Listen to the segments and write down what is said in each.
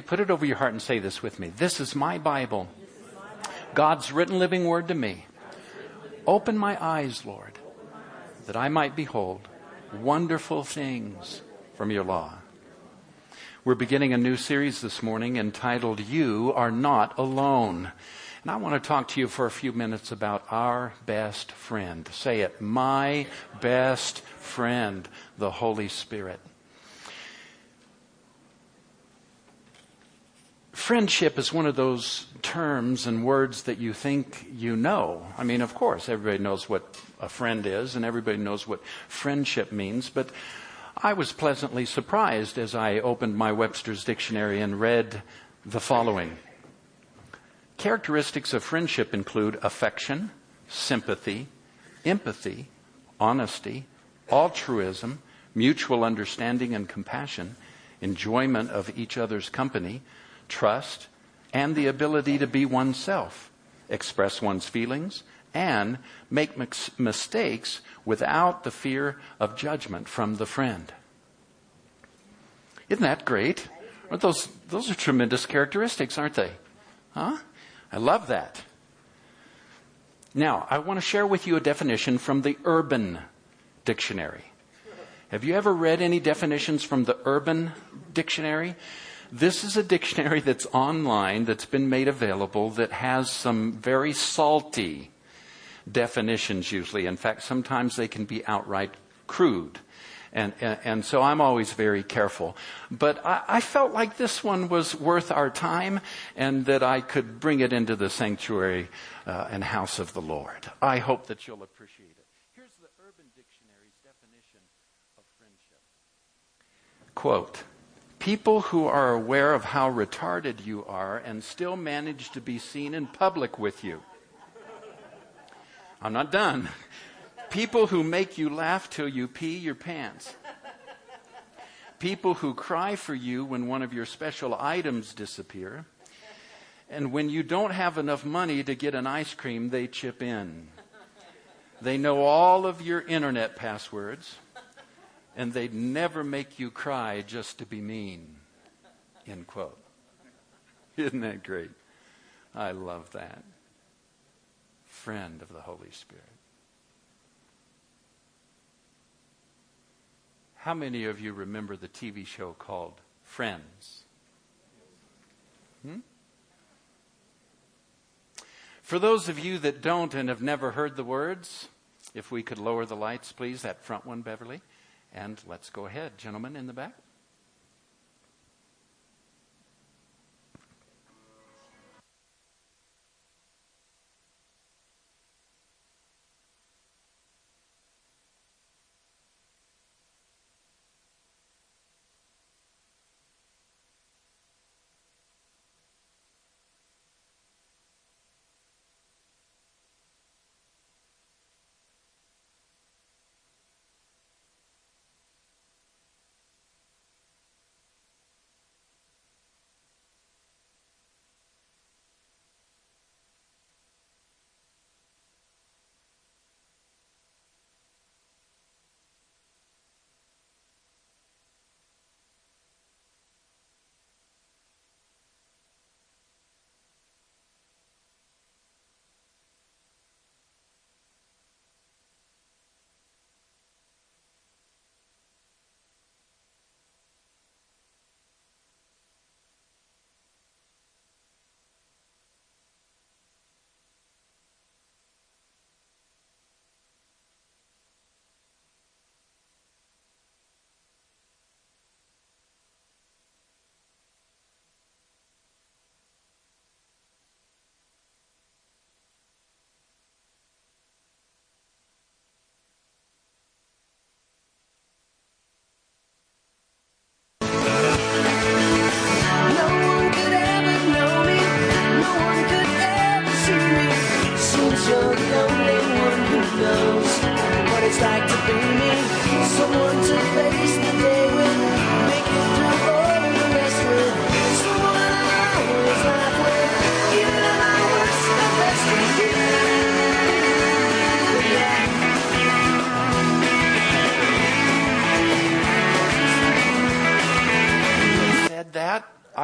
Put it over your heart and say this with me. This is my Bible. God's written living word to me. Open my eyes, Lord, that I might behold wonderful things from your law. We're beginning a new series this morning entitled You Are Not Alone. And I want to talk to you for a few minutes about our best friend. Say it, my best friend, the Holy Spirit. Friendship is one of those terms and words that you think you know. I mean, of course, everybody knows what a friend is and everybody knows what friendship means, but I was pleasantly surprised as I opened my Webster's dictionary and read the following. Characteristics of friendship include affection, sympathy, empathy, honesty, altruism, mutual understanding and compassion, enjoyment of each other's company, trust, and the ability to be oneself, express one's feelings, and make mistakes without the fear of judgment from the friend. Isn't that great? Aren't those, those are tremendous characteristics, aren't they? Huh? I love that. Now, I want to share with you a definition from the Urban Dictionary. Have you ever read any definitions from the Urban Dictionary? This is a dictionary that's online, that's been made available, that has some very salty definitions usually. In fact, sometimes they can be outright crude. And, and, and, so I'm always very careful. But I, I, felt like this one was worth our time and that I could bring it into the sanctuary uh, and house of the Lord. I hope that you'll appreciate it. Here's the Urban Dictionary's definition of friendship. Quote, People who are aware of how retarded you are and still manage to be seen in public with you. I'm not done. People who make you laugh till you pee your pants. People who cry for you when one of your special items disappear. And when you don't have enough money to get an ice cream, they chip in. They know all of your internet passwords and they'd never make you cry just to be mean. End quote. Isn't that great? I love that. Friend of the Holy Spirit. How many of you remember the TV show called Friends? Hmm? For those of you that don't and have never heard the words, if we could lower the lights, please, that front one, Beverly. And let's go ahead. Gentlemen in the back.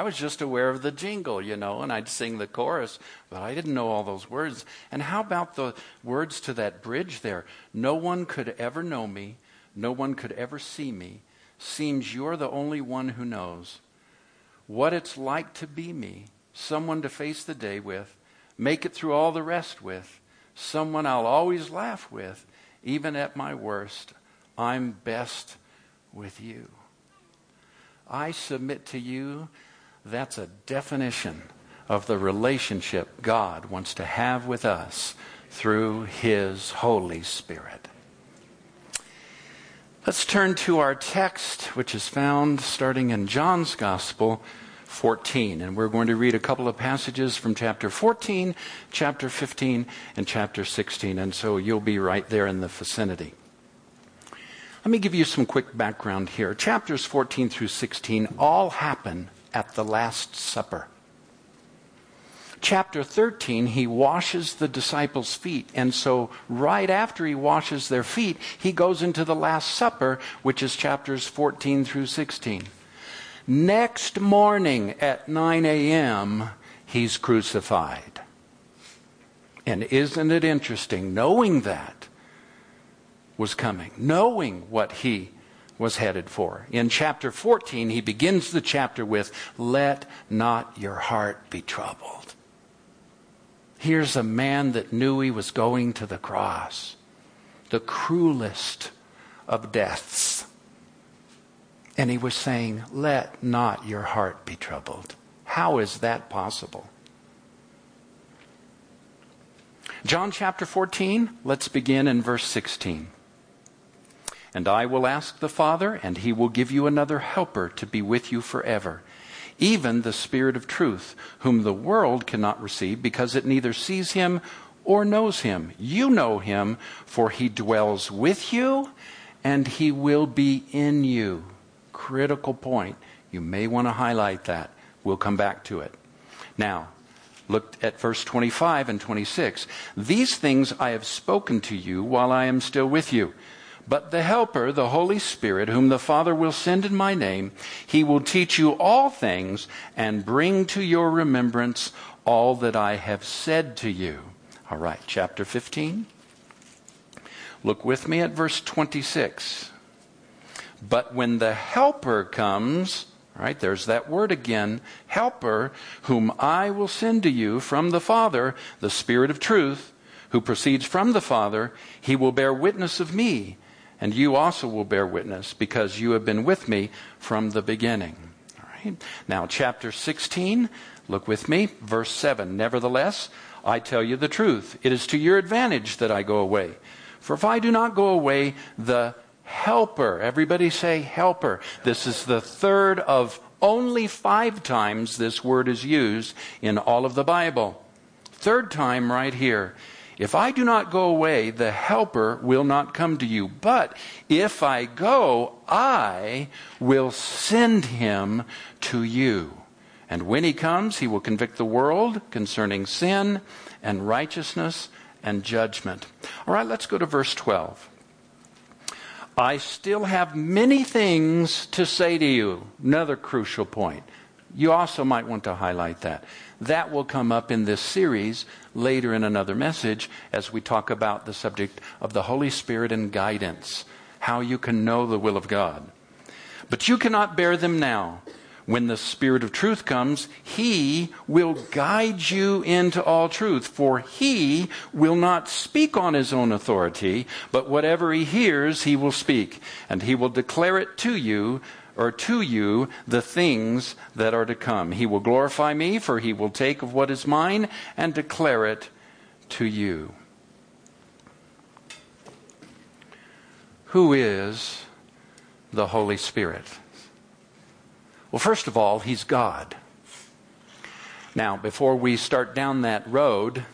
Was just aware of the jingle, you know, and I'd sing the chorus, but I didn't know all those words. And how about the words to that bridge there? No one could ever know me, no one could ever see me. Seems you're the only one who knows what it's like to be me, someone to face the day with, make it through all the rest with, someone I'll always laugh with, even at my worst. I'm best with you. I submit to you that's a definition of the relationship God wants to have with us through His Holy Spirit. Let's turn to our text, which is found starting in John's Gospel 14. And we're going to read a couple of passages from chapter 14, chapter 15, and chapter 16. And so you'll be right there in the vicinity. Let me give you some quick background here. Chapters 14 through 16 all happen at the Last Supper. Chapter 13, he washes the disciples' feet. And so, right after he washes their feet, he goes into the Last Supper, which is chapters 14 through 16. Next morning at 9 a.m., he's crucified. And isn't it interesting, knowing that, was coming, knowing what he was headed for. In chapter 14, he begins the chapter with, Let not your heart be troubled. Here's a man that knew he was going to the cross, the cruelest of deaths. And he was saying, Let not your heart be troubled. How is that possible? John chapter 14, let's begin in verse 16. And I will ask the Father, and he will give you another helper to be with you forever, even the Spirit of truth, whom the world cannot receive because it neither sees him or knows him. You know him, for he dwells with you and he will be in you. Critical point. You may want to highlight that. We'll come back to it. Now, look at verse 25 and 26. These things I have spoken to you while I am still with you. But the Helper, the Holy Spirit, whom the Father will send in my name, he will teach you all things and bring to your remembrance all that I have said to you. All right, chapter 15. Look with me at verse 26. But when the Helper comes, all right, there's that word again, Helper, whom I will send to you from the Father, the Spirit of truth, who proceeds from the Father, he will bear witness of me and you also will bear witness because you have been with me from the beginning. All right. Now, chapter 16, look with me, verse 7. Nevertheless, I tell you the truth. It is to your advantage that I go away. For if I do not go away, the helper, everybody say helper. This is the third of only five times this word is used in all of the Bible. Third time right here. If I do not go away, the Helper will not come to you. But if I go, I will send him to you. And when he comes, he will convict the world concerning sin and righteousness and judgment. All right, let's go to verse 12. I still have many things to say to you. Another crucial point. You also might want to highlight that. That will come up in this series later in another message as we talk about the subject of the Holy Spirit and guidance, how you can know the will of God. But you cannot bear them now. When the Spirit of truth comes, He will guide you into all truth, for He will not speak on His own authority, but whatever He hears, He will speak, and He will declare it to you or to you the things that are to come. He will glorify me, for he will take of what is mine and declare it to you. Who is the Holy Spirit? Well, first of all, he's God. Now, before we start down that road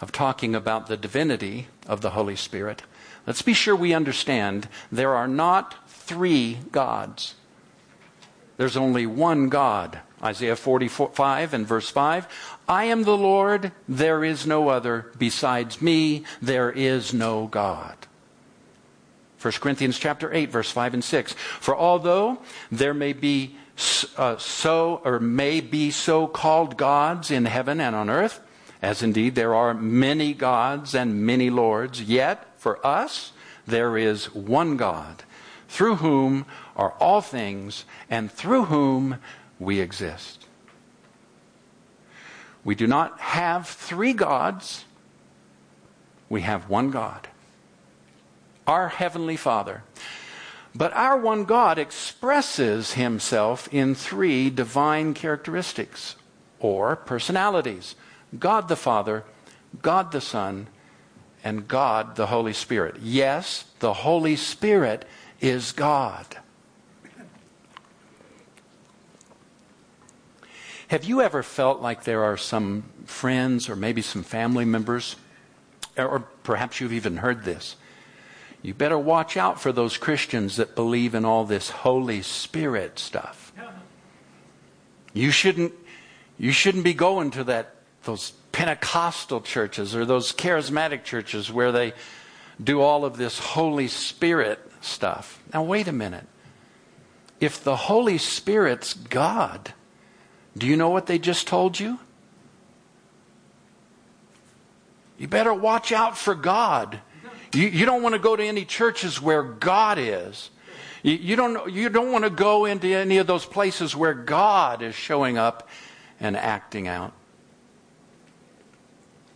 of talking about the divinity of the Holy Spirit, let's be sure we understand there are not three gods. There's only one God. Isaiah 45 and verse 5. I am the Lord, there is no other. Besides me, there is no God. 1 Corinthians chapter 8 verse 5 and 6. For although there may be uh, so or may be so called gods in heaven and on earth, as indeed there are many gods and many lords, yet for us there is one God, through whom are all things and through whom we exist. We do not have three gods, we have one God, our Heavenly Father. But our one God expresses himself in three divine characteristics or personalities God the Father, God the Son, and God the Holy Spirit. Yes, the Holy Spirit is God. Have you ever felt like there are some friends or maybe some family members, or perhaps you've even heard this, you better watch out for those Christians that believe in all this Holy Spirit stuff. You shouldn't, you shouldn't be going to that, those Pentecostal churches or those charismatic churches where they do all of this Holy Spirit stuff. Now, wait a minute. If the Holy Spirit's God, do you know what they just told you? You better watch out for God. You, you don't want to go to any churches where God is. You, you, don't, you don't want to go into any of those places where God is showing up and acting out.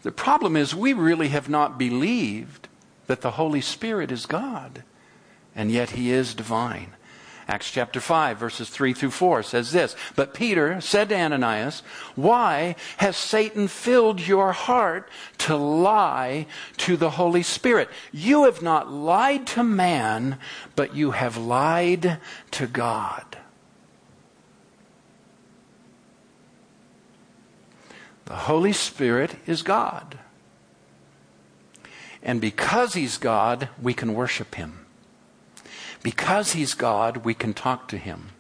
The problem is, we really have not believed that the Holy Spirit is God, and yet He is divine. Acts chapter 5, verses 3 through 4 says this But Peter said to Ananias, Why has Satan filled your heart to lie to the Holy Spirit? You have not lied to man, but you have lied to God. The Holy Spirit is God. And because He's God, we can worship Him. Because He's God, we can talk to Him.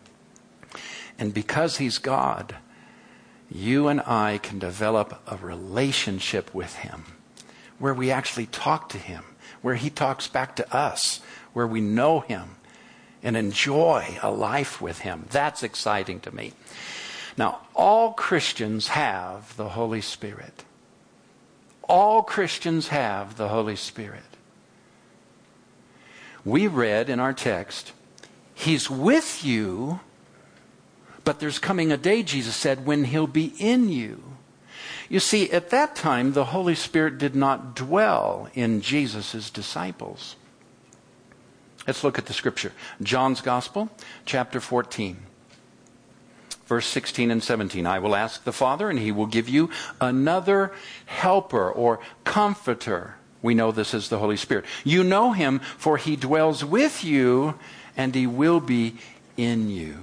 And because He's God, you and I can develop a relationship with Him where we actually talk to Him, where He talks back to us, where we know Him and enjoy a life with Him. That's exciting to me. Now, all Christians have the Holy Spirit. All Christians have the Holy Spirit we read in our text, He's with you, but there's coming a day, Jesus said, when He'll be in you. You see, at that time, the Holy Spirit did not dwell in Jesus' disciples. Let's look at the scripture. John's Gospel, chapter 14, verse 16 and 17. I will ask the Father, and he will give you another helper or comforter we know this is the Holy Spirit. You know him, for he dwells with you and he will be in you.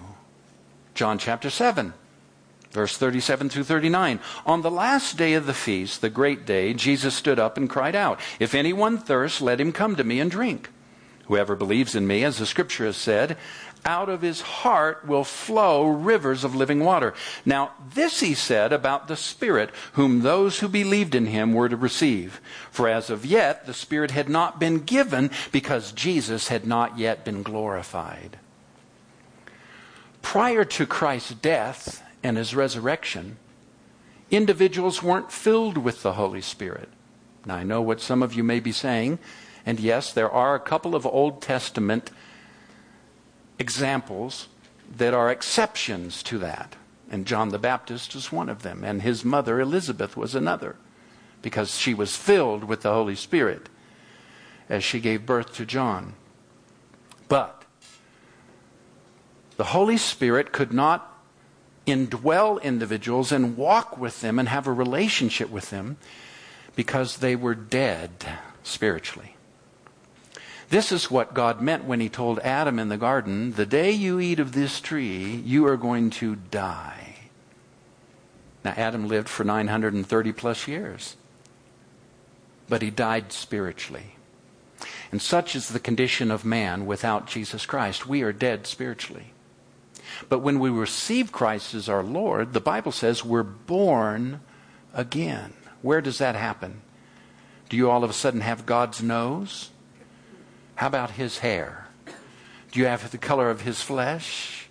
John chapter 7, verse 37 through 39. On the last day of the feast, the great day, Jesus stood up and cried out, If anyone thirsts, let him come to me and drink. Whoever believes in me, as the scripture has said, out of his heart will flow rivers of living water. Now, this he said about the Spirit, whom those who believed in him were to receive. For as of yet, the Spirit had not been given because Jesus had not yet been glorified. Prior to Christ's death and his resurrection, individuals weren't filled with the Holy Spirit. Now, I know what some of you may be saying, and yes, there are a couple of Old Testament examples that are exceptions to that. And John the Baptist is one of them, and his mother Elizabeth was another, because she was filled with the Holy Spirit as she gave birth to John. But the Holy Spirit could not indwell individuals and walk with them and have a relationship with them because they were dead spiritually. This is what God meant when he told Adam in the garden, the day you eat of this tree, you are going to die. Now, Adam lived for 930 plus years, but he died spiritually. And such is the condition of man without Jesus Christ. We are dead spiritually. But when we receive Christ as our Lord, the Bible says we're born again. Where does that happen? Do you all of a sudden have God's nose? How about his hair? Do you have the color of his flesh?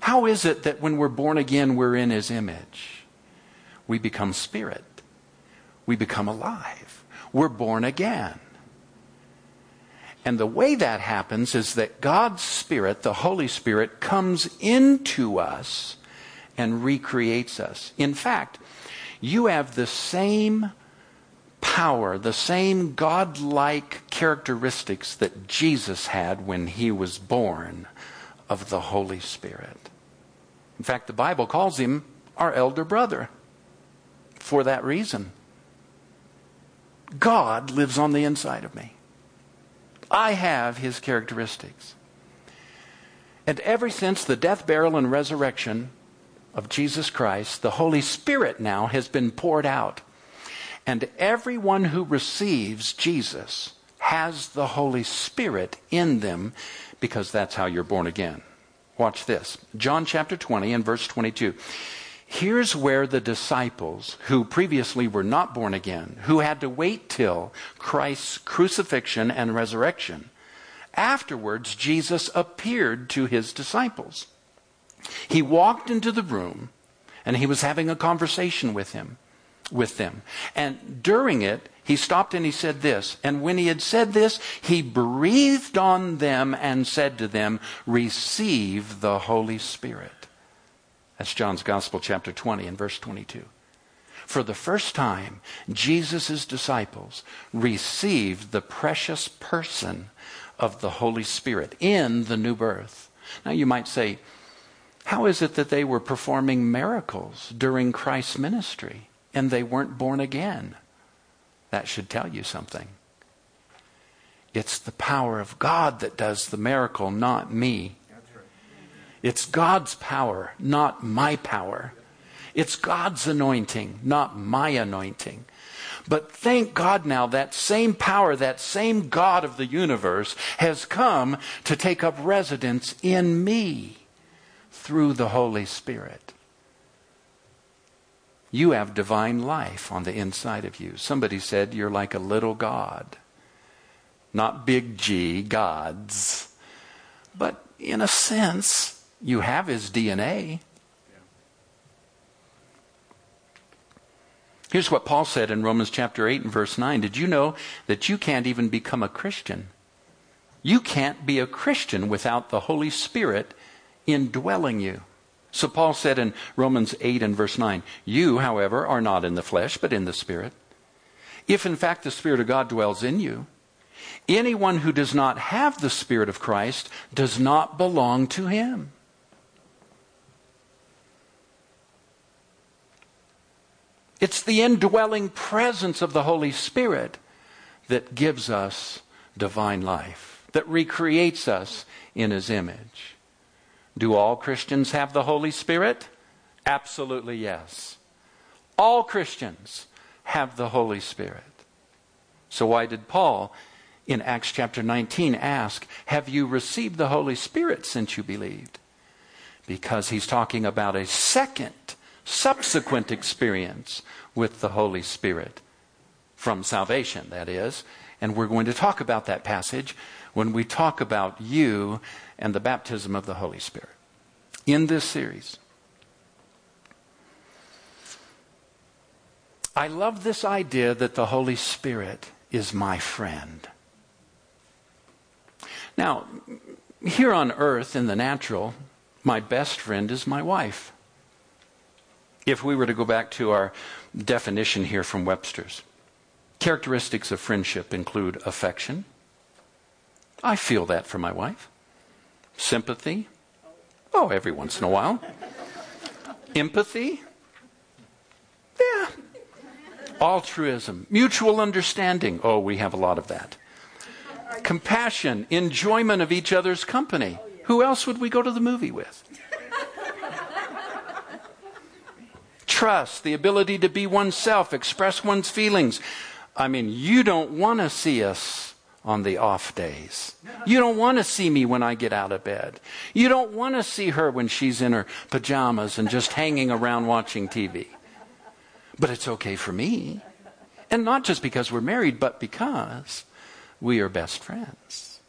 How is it that when we're born again, we're in his image? We become spirit. We become alive. We're born again. And the way that happens is that God's Spirit, the Holy Spirit, comes into us and recreates us. In fact, you have the same power, the same godlike characteristics that Jesus had when he was born of the Holy Spirit. In fact, the Bible calls him our elder brother for that reason. God lives on the inside of me. I have his characteristics. And ever since the death, burial, and resurrection of Jesus Christ, the Holy Spirit now has been poured out. And everyone who receives Jesus has the Holy Spirit in them because that's how you're born again. Watch this. John chapter 20 and verse 22. Here's where the disciples, who previously were not born again, who had to wait till Christ's crucifixion and resurrection, afterwards Jesus appeared to his disciples. He walked into the room and he was having a conversation with him with them. And during it, he stopped and he said this. And when he had said this, he breathed on them and said to them, Receive the Holy Spirit. That's John's Gospel, chapter 20, and verse 22. For the first time, Jesus' disciples received the precious person of the Holy Spirit in the new birth. Now you might say, how is it that they were performing miracles during Christ's ministry and they weren't born again? That should tell you something. It's the power of God that does the miracle, not me. It's God's power, not my power. It's God's anointing, not my anointing. But thank God now that same power, that same God of the universe has come to take up residence in me through the Holy Spirit. You have divine life on the inside of you. Somebody said you're like a little God. Not big G, gods. But in a sense, you have his DNA. Here's what Paul said in Romans chapter 8 and verse 9. Did you know that you can't even become a Christian? You can't be a Christian without the Holy Spirit indwelling you. So Paul said in Romans 8 and verse 9, You, however, are not in the flesh, but in the Spirit. If in fact the Spirit of God dwells in you, anyone who does not have the Spirit of Christ does not belong to him. It's the indwelling presence of the Holy Spirit that gives us divine life, that recreates us in His image. Do all Christians have the Holy Spirit? Absolutely yes. All Christians have the Holy Spirit. So, why did Paul in Acts chapter 19 ask, Have you received the Holy Spirit since you believed? Because he's talking about a second subsequent experience with the Holy Spirit from salvation, that is. And we're going to talk about that passage when we talk about you and the baptism of the Holy Spirit in this series. I love this idea that the Holy Spirit is my friend. Now, here on earth in the natural, my best friend is my wife if we were to go back to our definition here from Webster's. Characteristics of friendship include affection. I feel that for my wife. Sympathy. Oh, every once in a while. Empathy. Yeah. Altruism. Mutual understanding. Oh, we have a lot of that. Compassion. Enjoyment of each other's company. Who else would we go to the movie with? trust, the ability to be oneself, express one's feelings. I mean, you don't want to see us on the off days. You don't want to see me when I get out of bed. You don't want to see her when she's in her pajamas and just hanging around watching TV. But it's okay for me. And not just because we're married, but because we are best friends.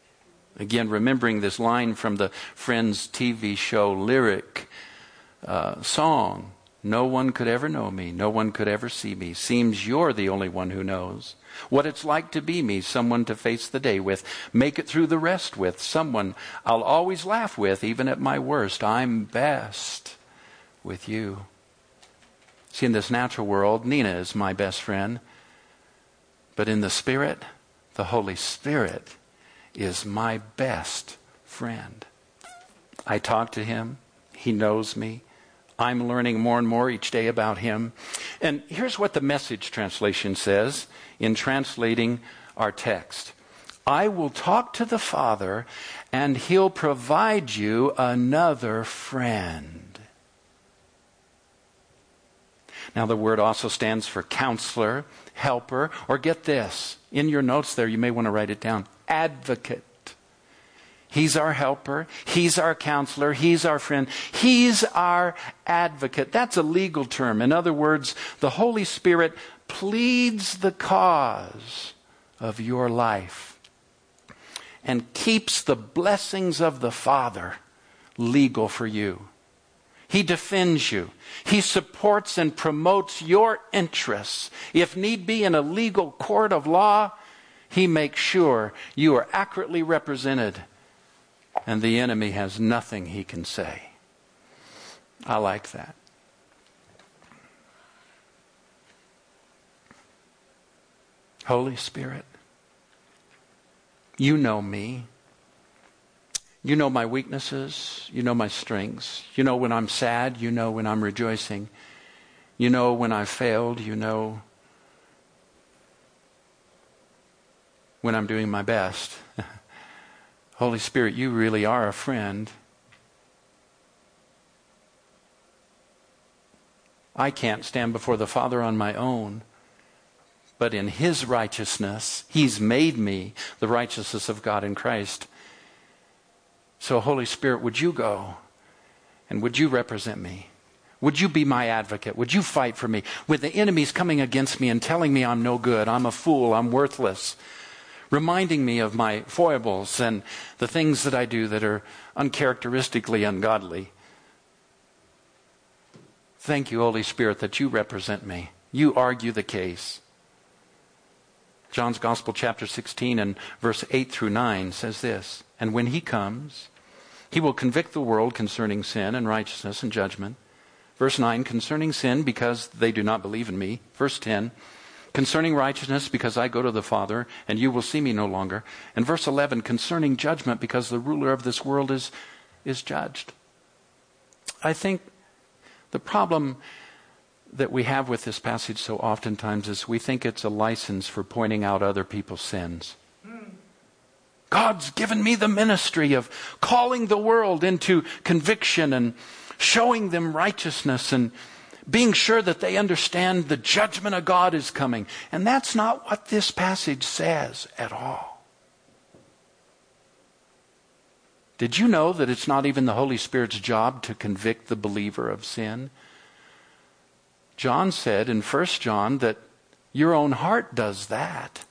Again, remembering this line from the Friends TV show lyric uh, song No one could ever know me, no one could ever see me. Seems you're the only one who knows what it's like to be me, someone to face the day with, make it through the rest with, someone I'll always laugh with, even at my worst. I'm best with you. See, in this natural world, Nina is my best friend. But in the Spirit, the Holy Spirit is my best friend. I talk to him, he knows me. I'm learning more and more each day about him. And here's what the message translation says in translating our text I will talk to the Father, and he'll provide you another friend. Now, the word also stands for counselor, helper, or get this. In your notes there, you may want to write it down advocate. He's our helper. He's our counselor. He's our friend. He's our advocate. That's a legal term. In other words, the Holy Spirit pleads the cause of your life and keeps the blessings of the Father legal for you. He defends you. He supports and promotes your interests. If need be, in a legal court of law, He makes sure you are accurately represented and the enemy has nothing he can say. I like that. Holy Spirit, you know me. You know my weaknesses. You know my strengths. You know when I'm sad. You know when I'm rejoicing. You know when I've failed. You know when I'm doing my best. Holy Spirit, you really are a friend. I can't stand before the Father on my own but in his righteousness, he's made me the righteousness of God in Christ. So, Holy Spirit, would you go and would you represent me? Would you be my advocate? Would you fight for me? With the enemies coming against me and telling me I'm no good, I'm a fool, I'm worthless, reminding me of my foibles and the things that I do that are uncharacteristically ungodly. Thank you, Holy Spirit, that you represent me. You argue the case. John's Gospel, chapter 16, and verse 8 through 9 says this And when he comes, he will convict the world concerning sin and righteousness and judgment. Verse 9, concerning sin, because they do not believe in me. Verse 10, concerning righteousness, because I go to the Father, and you will see me no longer. And verse 11, concerning judgment, because the ruler of this world is, is judged. I think the problem that we have with this passage so oftentimes is we think it's a license for pointing out other people's sins. God's given me the ministry of calling the world into conviction and showing them righteousness and being sure that they understand the judgment of God is coming. And that's not what this passage says at all. Did you know that it's not even the Holy Spirit's job to convict the believer of sin? John said in 1 John that your own heart does that.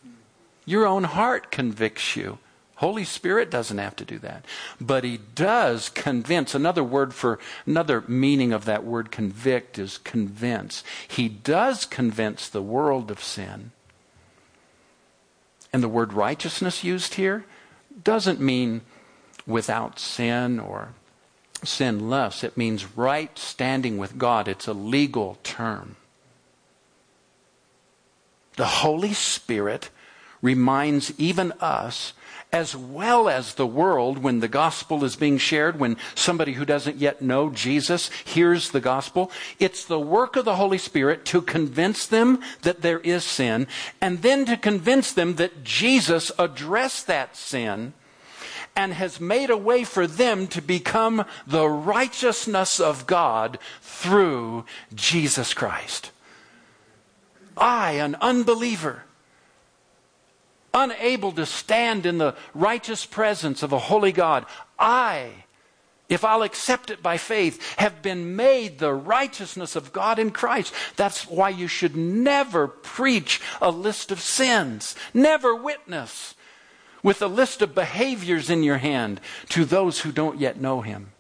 Your own heart convicts you. Holy Spirit doesn't have to do that. But He does convince. Another word for, another meaning of that word convict is convince. He does convince the world of sin. And the word righteousness used here doesn't mean without sin or sinless. It means right standing with God. It's a legal term. The Holy Spirit reminds even us, as well as the world, when the gospel is being shared, when somebody who doesn't yet know Jesus hears the gospel, it's the work of the Holy Spirit to convince them that there is sin, and then to convince them that Jesus addressed that sin and has made a way for them to become the righteousness of God through Jesus Christ. I, an unbeliever, unable to stand in the righteous presence of a holy God, I, if I'll accept it by faith, have been made the righteousness of God in Christ. That's why you should never preach a list of sins, never witness with a list of behaviors in your hand to those who don't yet know him.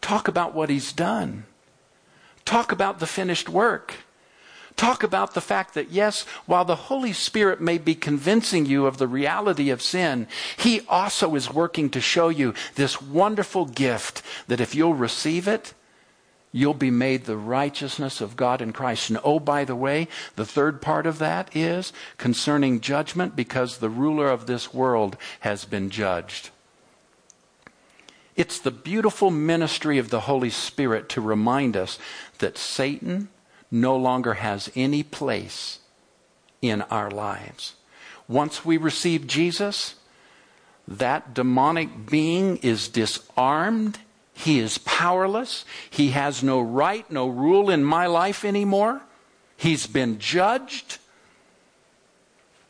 Talk about what he's done. Talk about the finished work. Talk about the fact that, yes, while the Holy Spirit may be convincing you of the reality of sin, He also is working to show you this wonderful gift that if you'll receive it, you'll be made the righteousness of God in Christ. And oh, by the way, the third part of that is concerning judgment because the ruler of this world has been judged. It's the beautiful ministry of the Holy Spirit to remind us that Satan no longer has any place in our lives. Once we receive Jesus, that demonic being is disarmed. He is powerless. He has no right, no rule in my life anymore. He's been judged.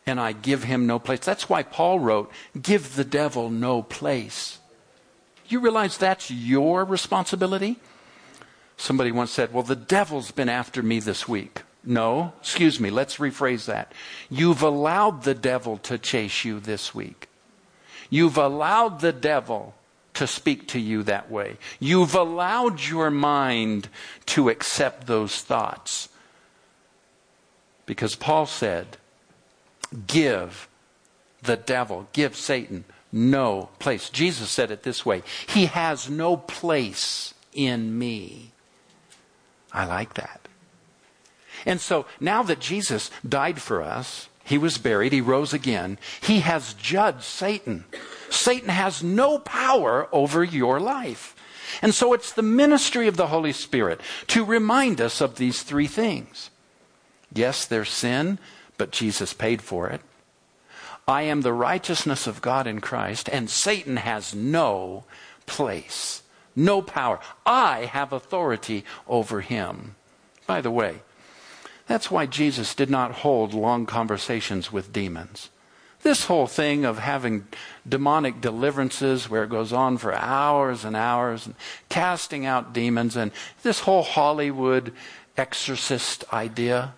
And I give him no place. That's why Paul wrote, Give the devil no place. You realize that's your responsibility? Somebody once said, Well, the devil's been after me this week. No, excuse me, let's rephrase that. You've allowed the devil to chase you this week. You've allowed the devil to speak to you that way. You've allowed your mind to accept those thoughts. Because Paul said, Give the devil, give Satan no place. Jesus said it this way He has no place in me. I like that. And so now that Jesus died for us, he was buried, he rose again, he has judged Satan. Satan has no power over your life. And so it's the ministry of the Holy Spirit to remind us of these three things. Yes, there's sin, but Jesus paid for it. I am the righteousness of God in Christ, and Satan has no place no power. I have authority over him. By the way, that's why Jesus did not hold long conversations with demons. This whole thing of having demonic deliverances where it goes on for hours and hours and casting out demons and this whole Hollywood exorcist idea,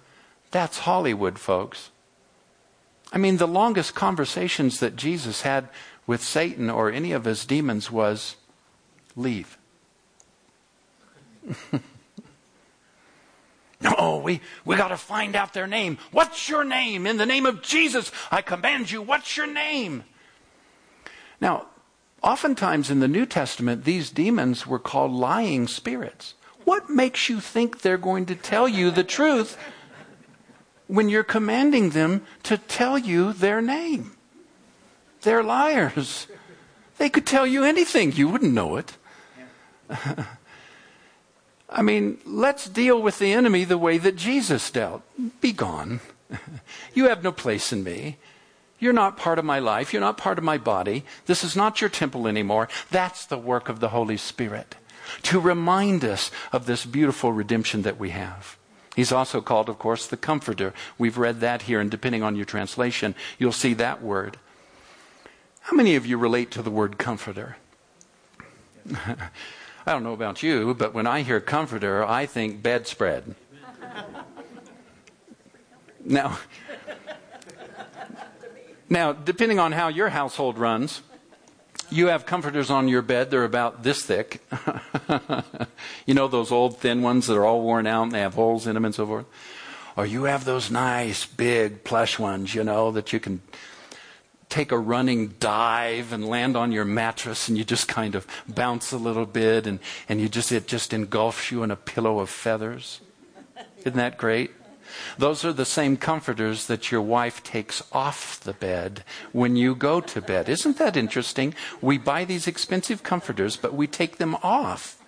that's Hollywood, folks. I mean, the longest conversations that Jesus had with Satan or any of his demons was leave. no, we, we got to find out their name. What's your name? In the name of Jesus, I command you, what's your name? Now, oftentimes in the New Testament, these demons were called lying spirits. What makes you think they're going to tell you the truth when you're commanding them to tell you their name? They're liars. They could tell you anything, you wouldn't know it. I mean, let's deal with the enemy the way that Jesus dealt. Be gone. you have no place in me. You're not part of my life. You're not part of my body. This is not your temple anymore. That's the work of the Holy Spirit to remind us of this beautiful redemption that we have. He's also called, of course, the Comforter. We've read that here, and depending on your translation, you'll see that word. How many of you relate to the word Comforter? I don't know about you, but when I hear comforter, I think bedspread. now, now, depending on how your household runs, you have comforters on your bed. They're about this thick. you know those old thin ones that are all worn out and they have holes in them and so forth? Or you have those nice big plush ones, you know, that you can take a running dive and land on your mattress and you just kind of bounce a little bit and, and you just, it just engulfs you in a pillow of feathers. Isn't that great? Those are the same comforters that your wife takes off the bed when you go to bed. Isn't that interesting? We buy these expensive comforters, but we take them off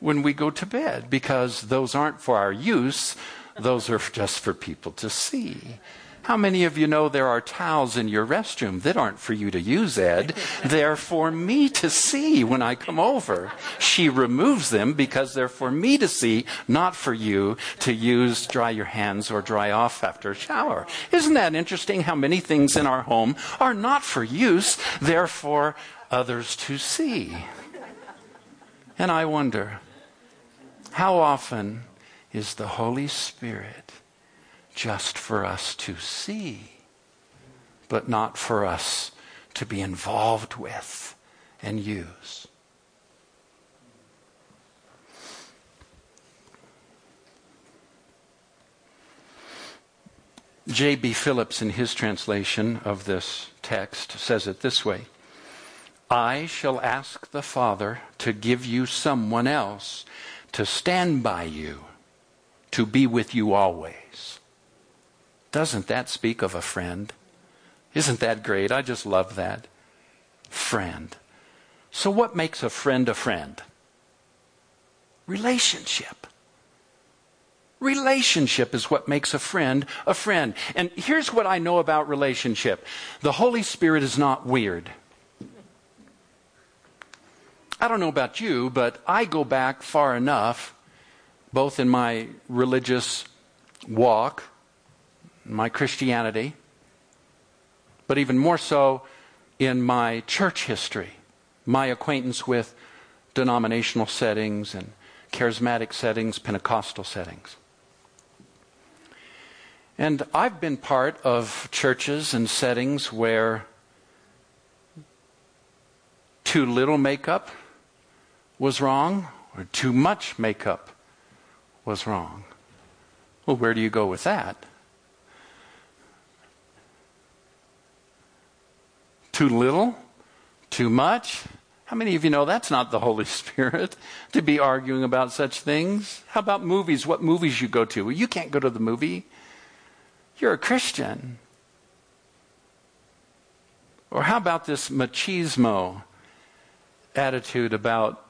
when we go to bed because those aren't for our use, those are just for people to see. How many of you know there are towels in your restroom that aren't for you to use, Ed? They're for me to see when I come over. She removes them because they're for me to see, not for you to use, dry your hands, or dry off after a shower. Isn't that interesting how many things in our home are not for use, they're for others to see? And I wonder, how often is the Holy Spirit just for us to see, but not for us to be involved with and use. J.B. Phillips, in his translation of this text, says it this way I shall ask the Father to give you someone else to stand by you, to be with you always. Doesn't that speak of a friend? Isn't that great? I just love that. Friend. So, what makes a friend a friend? Relationship. Relationship is what makes a friend a friend. And here's what I know about relationship the Holy Spirit is not weird. I don't know about you, but I go back far enough, both in my religious walk, my Christianity, but even more so in my church history, my acquaintance with denominational settings and charismatic settings, Pentecostal settings. And I've been part of churches and settings where too little makeup was wrong or too much makeup was wrong. Well, where do you go with that? Too little? Too much? How many of you know that's not the Holy Spirit to be arguing about such things? How about movies? What movies you go to? Well, you can't go to the movie. You're a Christian. Or how about this machismo attitude about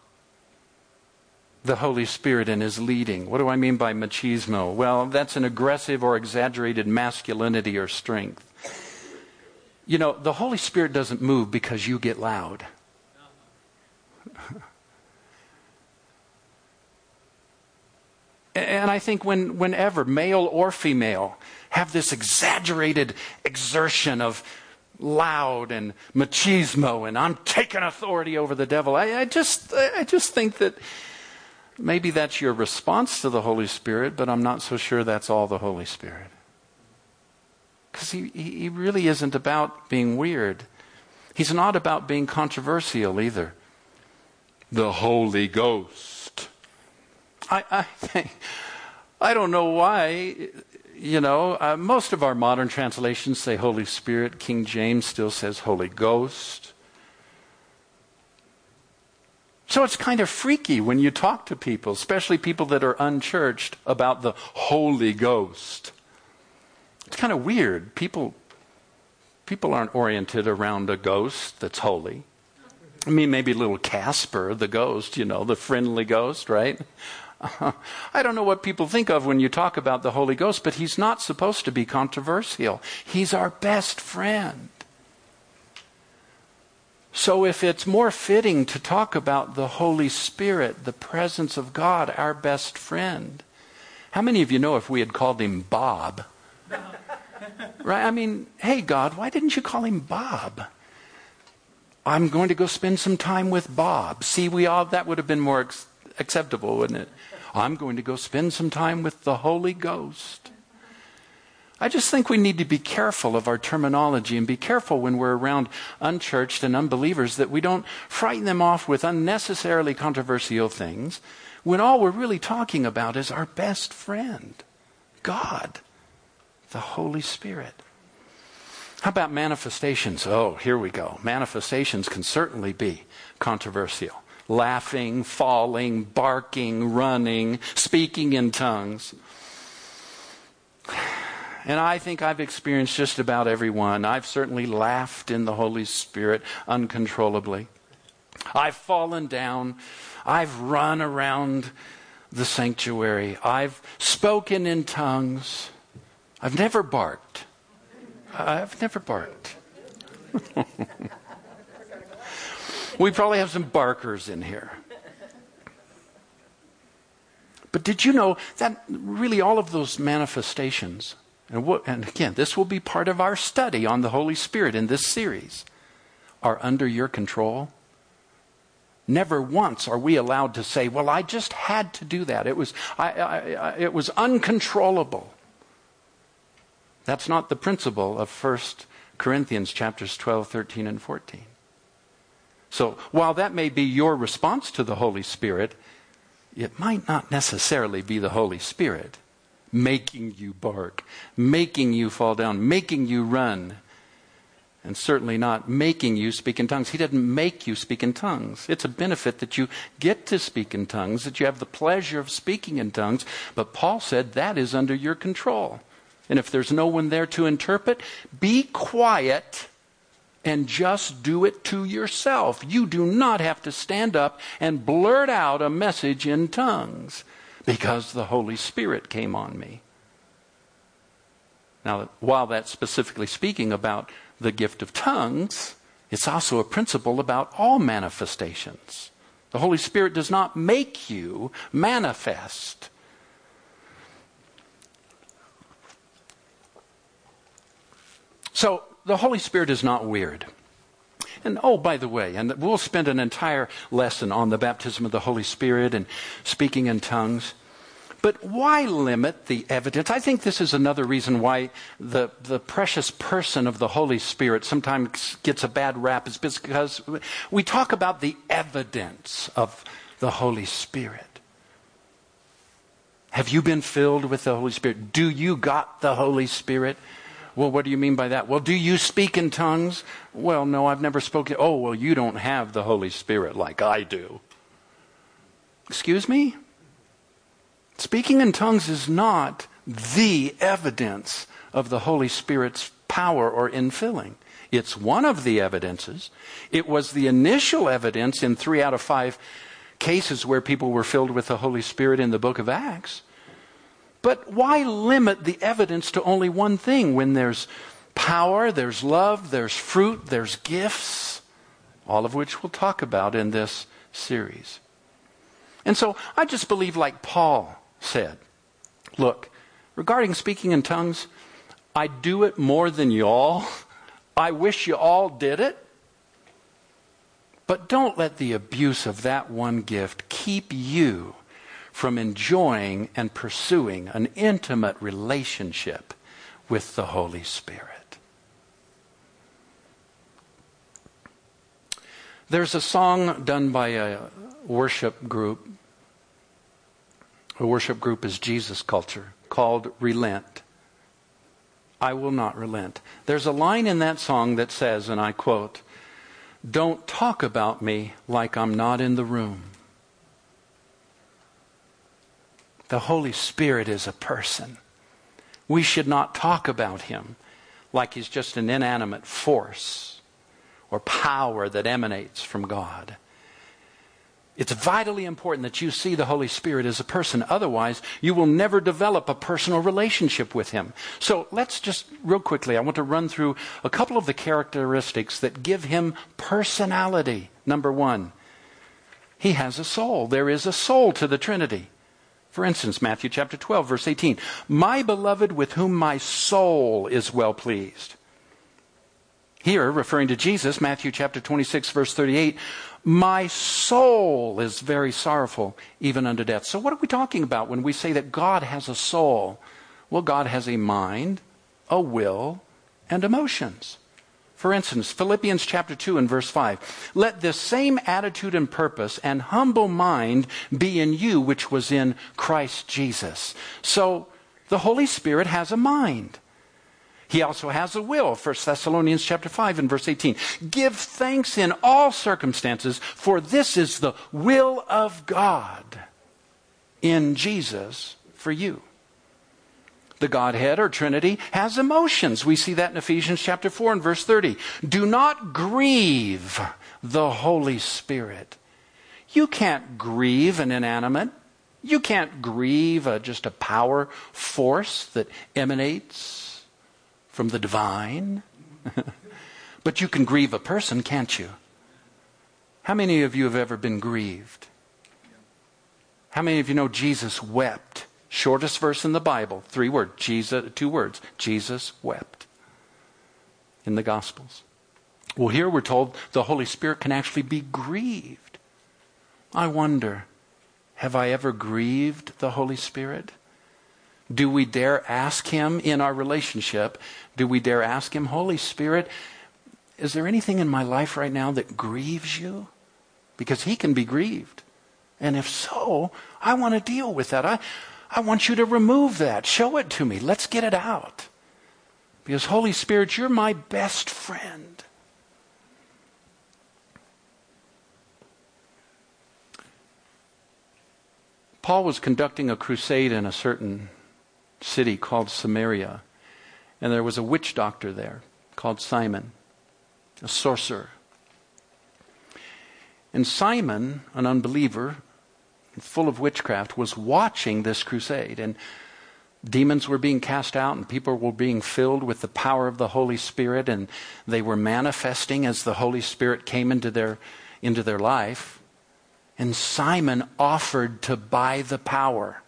the Holy Spirit and his leading? What do I mean by machismo? Well, that's an aggressive or exaggerated masculinity or strength. You know, the Holy Spirit doesn't move because you get loud. and I think when, whenever, male or female, have this exaggerated exertion of loud and machismo and I'm taking authority over the devil. I, I, just, I just think that maybe that's your response to the Holy Spirit, but I'm not so sure that's all the Holy Spirit. Because he, he really isn't about being weird. He's not about being controversial either. The Holy Ghost. I, I think, I don't know why you know, uh, most of our modern translations say Holy Spirit. King James still says Holy Ghost. So it's kind of freaky when you talk to people, especially people that are unchurched, about the Holy Ghost. It's kind of weird. People, people aren't oriented around a ghost that's holy. I mean, maybe little Casper, the ghost, you know, the friendly ghost, right? I don't know what people think of when you talk about the Holy Ghost, but he's not supposed to be controversial. He's our best friend. So, if it's more fitting to talk about the Holy Spirit, the presence of God, our best friend, how many of you know if we had called him Bob? right? I mean, hey, God, why didn't you call him Bob? I'm going to go spend some time with Bob. See, we all, that would have been more ex- acceptable, wouldn't it? I'm going to go spend some time with the Holy Ghost. I just think we need to be careful of our terminology and be careful when we're around unchurched and unbelievers that we don't frighten them off with unnecessarily controversial things when all we're really talking about is our best friend, God, the Holy Spirit. How about manifestations? Oh, here we go. Manifestations can certainly be controversial laughing, falling, barking, running, speaking in tongues. And I think I've experienced just about every one. I've certainly laughed in the Holy Spirit uncontrollably. I've fallen down. I've run around the sanctuary. I've spoken in tongues. I've never barked. I've never barked. We probably have some barkers in here. But did you know that really all of those manifestations, and, what, and again, this will be part of our study on the Holy Spirit in this series, are under your control? Never once are we allowed to say, "Well, I just had to do that. It was, I, I, I, it was uncontrollable." That's not the principle of 1 Corinthians chapters 12, 13, and 14. So while that may be your response to the Holy Spirit, it might not necessarily be the Holy Spirit making you bark, making you fall down, making you run, and certainly not making you speak in tongues. He didn't make you speak in tongues. It's a benefit that you get to speak in tongues, that you have the pleasure of speaking in tongues, but Paul said that is under your control. And if there's no one there to interpret, be quiet and just do it to yourself. You do not have to stand up and blurt out a message in tongues because the Holy Spirit came on me. Now, while that's specifically speaking about the gift of tongues, it's also a principle about all manifestations. The Holy Spirit does not make you manifest. So, the Holy Spirit is not weird. And oh, by the way, and we'll spend an entire lesson on the baptism of the Holy Spirit and speaking in tongues. But why limit the evidence? I think this is another reason why the, the precious person of the Holy Spirit sometimes gets a bad rap, is because we talk about the evidence of the Holy Spirit. Have you been filled with the Holy Spirit? Do you got the Holy Spirit? Well, what do you mean by that? Well, do you speak in tongues? Well, no, I've never spoken. Oh, well, you don't have the Holy Spirit like I do. Excuse me? Speaking in tongues is not the evidence of the Holy Spirit's power or infilling. It's one of the evidences. It was the initial evidence in three out of five cases where people were filled with the Holy Spirit in the book of Acts. But why limit the evidence to only one thing when there's power, there's love, there's fruit, there's gifts, all of which we'll talk about in this series. And so I just believe, like Paul said, look, regarding speaking in tongues, I do it more than y'all. I wish you all did it. But don't let the abuse of that one gift keep you from enjoying and pursuing an intimate relationship with the Holy Spirit. There's a song done by a worship group. A worship group is Jesus Culture called Relent. I will not relent. There's a line in that song that says, and I quote, Don't talk about me like I'm not in the room. The Holy Spirit is a person. We should not talk about him like he's just an inanimate force or power that emanates from God. It's vitally important that you see the Holy Spirit as a person. Otherwise, you will never develop a personal relationship with Him. So let's just, real quickly, I want to run through a couple of the characteristics that give Him personality. Number one, He has a soul. There is a soul to the Trinity. For instance, Matthew chapter 12, verse 18. My beloved with whom my soul is well pleased. Here, referring to Jesus, Matthew chapter 26, verse 38, my soul is very sorrowful, even unto death. So, what are we talking about when we say that God has a soul? Well, God has a mind, a will, and emotions. For instance, Philippians chapter 2 and verse 5. Let this same attitude and purpose and humble mind be in you, which was in Christ Jesus. So, the Holy Spirit has a mind. He also has a will. 1 Thessalonians chapter 5 and verse 18. Give thanks in all circumstances, for this is the will of God in Jesus for you the Godhead or Trinity, has emotions. We see that in Ephesians chapter 4 and verse 30. Do not grieve the Holy Spirit. You can't grieve an inanimate. You can't grieve a, just a power force that emanates from the divine. but you can grieve a person, can't you? How many of you have ever been grieved? How many of you know Jesus wept Shortest verse in the Bible, three words, Jesus, two words. Jesus wept in the Gospels. Well, here we're told the Holy Spirit can actually be grieved. I wonder, have I ever grieved the Holy Spirit? Do we dare ask Him in our relationship? Do we dare ask Him, Holy Spirit, is there anything in my life right now that grieves you? Because He can be grieved. And if so, I want to deal with that. I, I want you to remove that. Show it to me. Let's get it out. Because, Holy Spirit, you're my best friend. Paul was conducting a crusade in a certain city called Samaria, and there was a witch doctor there called Simon, a sorcerer. And Simon, an unbeliever, full of witchcraft, was watching this crusade. And demons were being cast out, and people were being filled with the power of the Holy Spirit, and they were manifesting as the Holy Spirit came into their, into their life. And Simon offered to buy the power.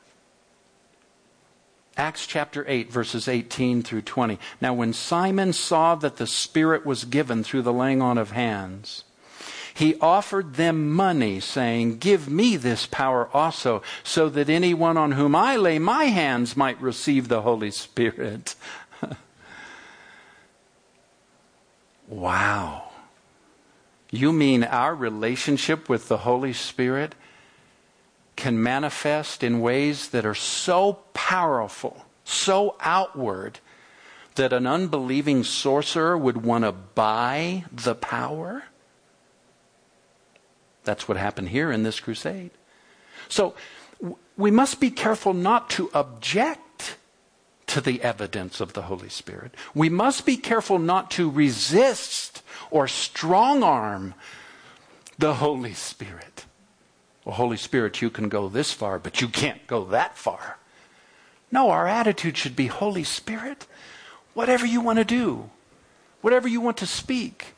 Acts chapter 8, verses 18 through 20. Now, when Simon saw that the Spirit was given through the laying on of hands, he offered them money, saying, Give me this power also, so that anyone on whom I lay my hands might receive the Holy Spirit. wow. You mean our relationship with the Holy Spirit can manifest in ways that are so powerful, so outward, that an unbelieving sorcerer would want to buy the power? That's what happened here in this crusade. So we must be careful not to object to the evidence of the Holy Spirit. We must be careful not to resist or strong arm the Holy Spirit. Well, Holy Spirit, you can go this far, but you can't go that far. No, our attitude should be Holy Spirit, whatever you want to do, whatever you want to speak,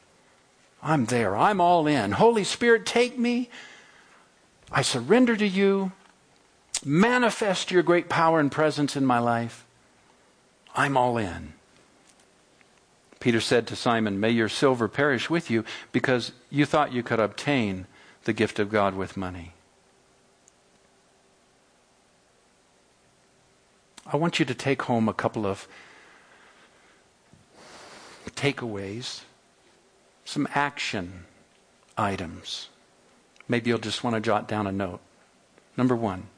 I'm there. I'm all in. Holy Spirit, take me. I surrender to you. Manifest your great power and presence in my life. I'm all in. Peter said to Simon, May your silver perish with you because you thought you could obtain the gift of God with money. I want you to take home a couple of takeaways some action items. Maybe you'll just want to jot down a note. Number one,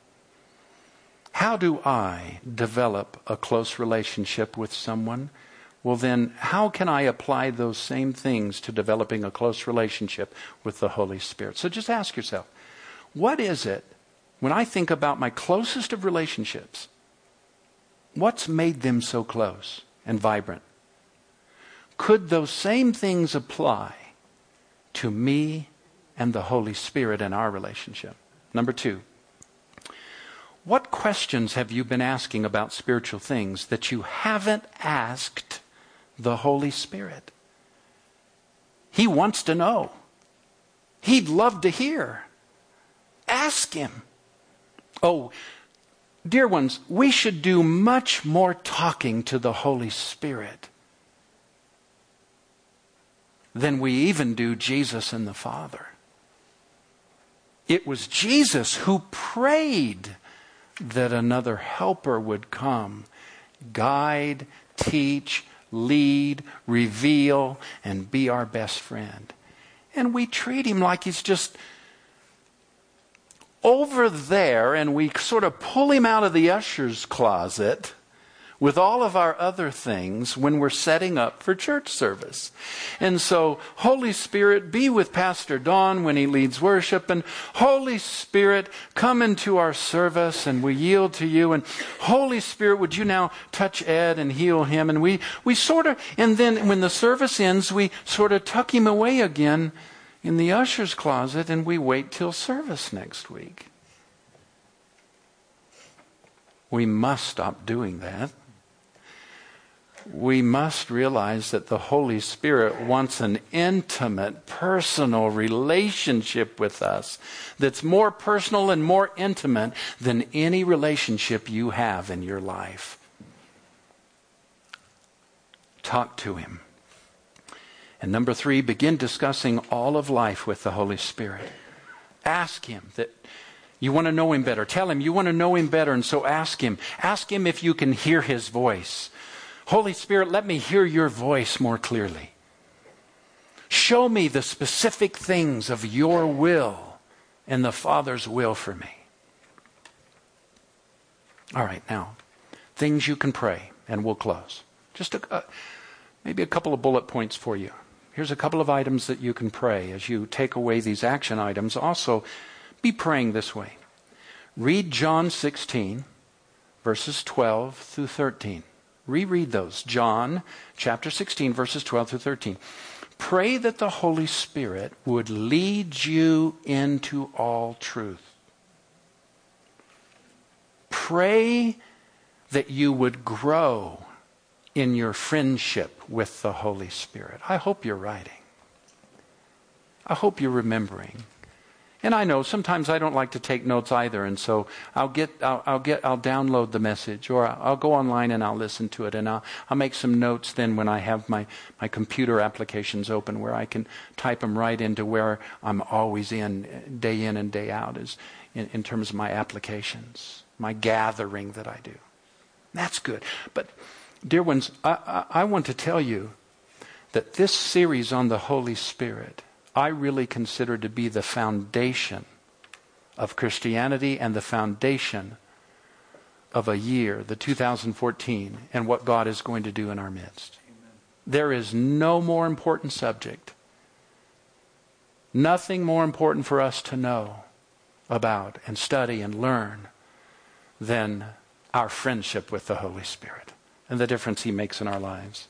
how do I develop a close relationship with someone? Well, then, how can I apply those same things to developing a close relationship with the Holy Spirit? So just ask yourself, what is it when I think about my closest of relationships? What's made them so close and vibrant? Could those same things apply to me and the Holy Spirit in our relationship? Number two, what questions have you been asking about spiritual things that you haven't asked the Holy Spirit? He wants to know. He'd love to hear. Ask Him. Oh, dear ones, we should do much more talking to the Holy Spirit than we even do Jesus and the Father. It was Jesus who prayed that another helper would come, guide, teach, lead, reveal, and be our best friend. And we treat him like he's just over there, and we sort of pull him out of the usher's closet with all of our other things when we're setting up for church service. And so, Holy Spirit, be with Pastor Don when he leads worship. And Holy Spirit, come into our service and we yield to you. And Holy Spirit, would you now touch Ed and heal him? And we, we sort of, and then when the service ends, we sort of tuck him away again in the usher's closet and we wait till service next week. We must stop doing that we must realize that the Holy Spirit wants an intimate, personal relationship with us that's more personal and more intimate than any relationship you have in your life. Talk to Him. And number three, begin discussing all of life with the Holy Spirit. Ask Him that You want to know him better. Tell him you want to know him better, and so ask him. Ask him if you can hear his voice. Holy Spirit, let me hear your voice more clearly. Show me the specific things of your will and the Father's will for me. All right, now, things you can pray, and we'll close. Just a, uh, maybe a couple of bullet points for you. Here's a couple of items that you can pray as you take away these action items. Also, be praying this way. Read John 16, verses 12 through 13. Reread those. John chapter 16, verses 12 through 13. Pray that the Holy Spirit would lead you into all truth. Pray that you would grow in your friendship with the Holy Spirit. I hope you're writing. I hope you're remembering. And I know sometimes I don't like to take notes either, and so I'll get, I'll, I'll get, I'll download the message, or I'll go online and I'll listen to it, and I'll, I'll make some notes then when I have my, my computer applications open, where I can type them right into where I'm always in, day in and day out, is in, in terms of my applications, my gathering that I do. That's good, but dear ones, I, I, I want to tell you that this series on the Holy Spirit I really consider to be the foundation of Christianity and the foundation of a year, the 2014, and what God is going to do in our midst. Amen. There is no more important subject, nothing more important for us to know about and study and learn than our friendship with the Holy Spirit and the difference He makes in our lives.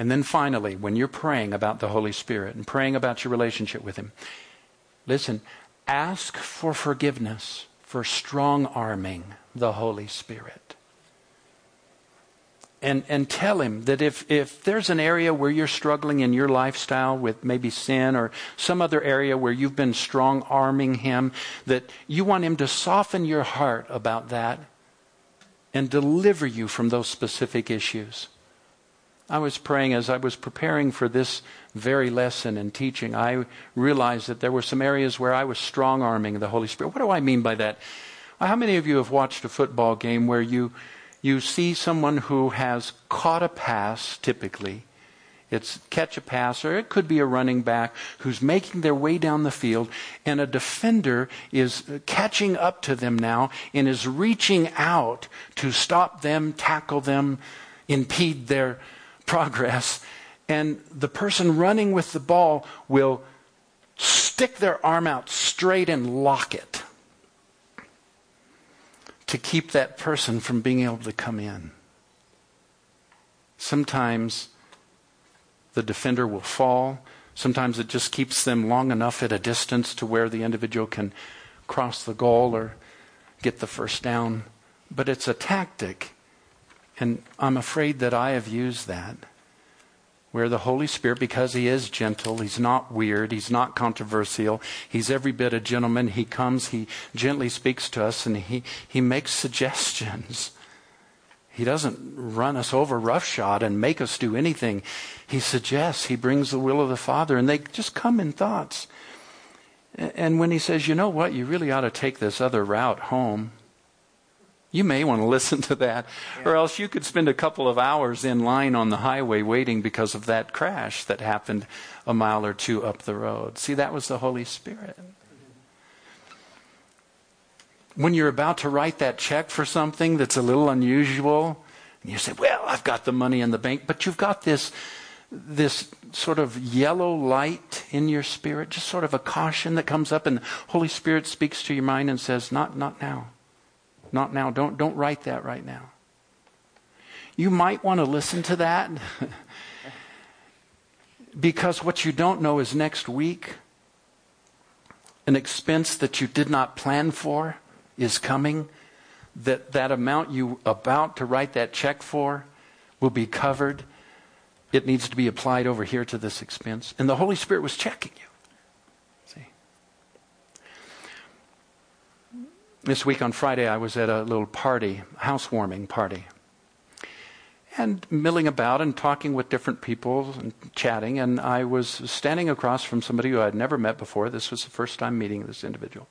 And then finally, when you're praying about the Holy Spirit and praying about your relationship with Him, listen, ask for forgiveness for strong arming the Holy Spirit. And, and tell him that if, if there's an area where you're struggling in your lifestyle with maybe sin or some other area where you've been strong arming him, that you want him to soften your heart about that and deliver you from those specific issues. I was praying as I was preparing for this very lesson and teaching. I realized that there were some areas where I was strong arming the Holy Spirit. What do I mean by that? How many of you have watched a football game where you, you see someone who has caught a pass, typically? It's catch a pass, or it could be a running back who's making their way down the field, and a defender is catching up to them now and is reaching out to stop them, tackle them, impede their progress, and the person running with the ball will stick their arm out straight and lock it to keep that person from being able to come in. Sometimes the defender will fall. Sometimes it just keeps them long enough at a distance to where the individual can cross the goal or get the first down. But it's a tactic and I'm afraid that I have used that. Where the Holy Spirit, because He is gentle, He's not weird, He's not controversial, He's every bit a gentleman. He comes, He gently speaks to us, and He, he makes suggestions. He doesn't run us over roughshod and make us do anything. He suggests, He brings the will of the Father, and they just come in thoughts. And when He says, you know what, you really ought to take this other route home, you may want to listen to that, or else you could spend a couple of hours in line on the highway waiting because of that crash that happened a mile or two up the road. See, that was the Holy Spirit. Mm-hmm. When you're about to write that check for something that's a little unusual, and you say, Well, I've got the money in the bank, but you've got this, this sort of yellow light in your spirit, just sort of a caution that comes up, and the Holy Spirit speaks to your mind and says, Not, not now. Not now. Don't, don't write that right now. You might want to listen to that because what you don't know is next week, an expense that you did not plan for is coming. That that amount you about to write that check for will be covered. It needs to be applied over here to this expense. And the Holy Spirit was checking you. This week on Friday, I was at a little party, housewarming party. and milling about and talking with different people and chatting. And I was standing across from somebody who I'd never met before. This was the first time meeting this individual.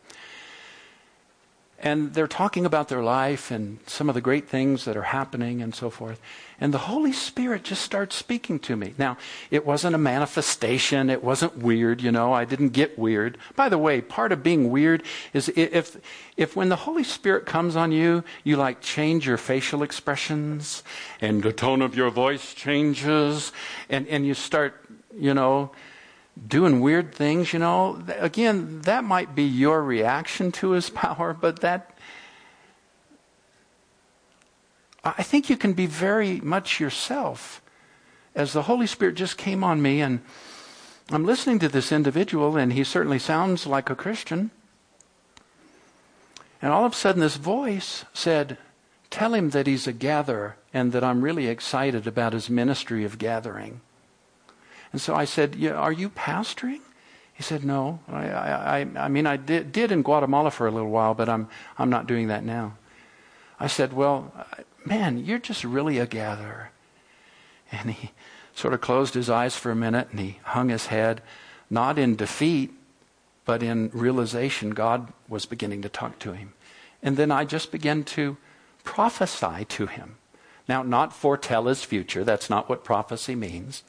And they're talking about their life and some of the great things that are happening and so forth. And the Holy Spirit just starts speaking to me. Now, it wasn't a manifestation. It wasn't weird, you know. I didn't get weird. By the way, part of being weird is if, if when the Holy Spirit comes on you, you like change your facial expressions and the tone of your voice changes and, and you start, you know, doing weird things, you know, again, that might be your reaction to his power, but that. I think you can be very much yourself. As the Holy Spirit just came on me, and I'm listening to this individual, and he certainly sounds like a Christian. And all of a sudden, this voice said, Tell him that he's a gatherer and that I'm really excited about his ministry of gathering. And so I said, yeah, Are you pastoring? He said, No. I, I, I mean, I did, did in Guatemala for a little while, but I'm, I'm not doing that now. I said, Well, man, you're just really a gatherer. And he sort of closed his eyes for a minute and he hung his head, not in defeat, but in realization God was beginning to talk to him. And then I just began to prophesy to him. Now, not foretell his future, that's not what prophecy means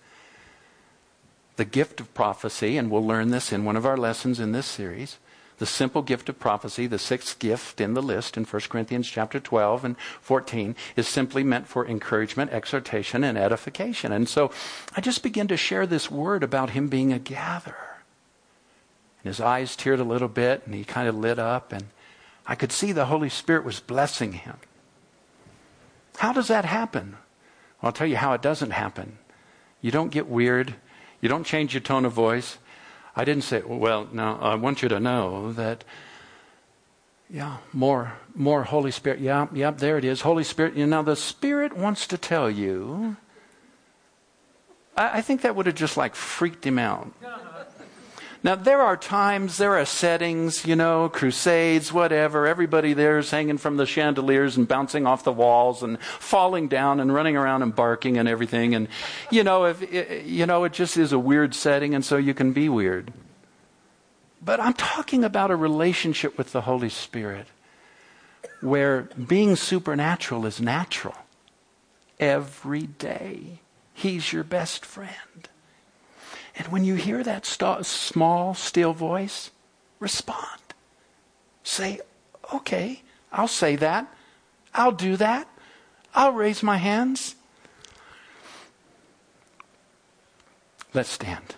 the gift of prophecy, and we'll learn this in one of our lessons in this series. The simple gift of prophecy, the sixth gift in the list in 1 Corinthians chapter 12 and 14, is simply meant for encouragement, exhortation, and edification. And so I just began to share this word about him being a gatherer. And his eyes teared a little bit, and he kind of lit up, and I could see the Holy Spirit was blessing him. How does that happen? I'll tell you how it doesn't happen. You don't get weird. You don't change your tone of voice. I didn't say, well, now I want you to know that, yeah, more, more Holy Spirit. Yeah, yeah, there it is. Holy Spirit. You know, the Spirit wants to tell you. I, I think that would have just like freaked him out. Now, there are times, there are settings, you know, crusades, whatever. Everybody there is hanging from the chandeliers and bouncing off the walls and falling down and running around and barking and everything. And, you know, if, you know, it just is a weird setting, and so you can be weird. But I'm talking about a relationship with the Holy Spirit where being supernatural is natural every day. He's your best friend. And when you hear that st- small, still voice, respond. Say, okay, I'll say that. I'll do that. I'll raise my hands. Let's stand.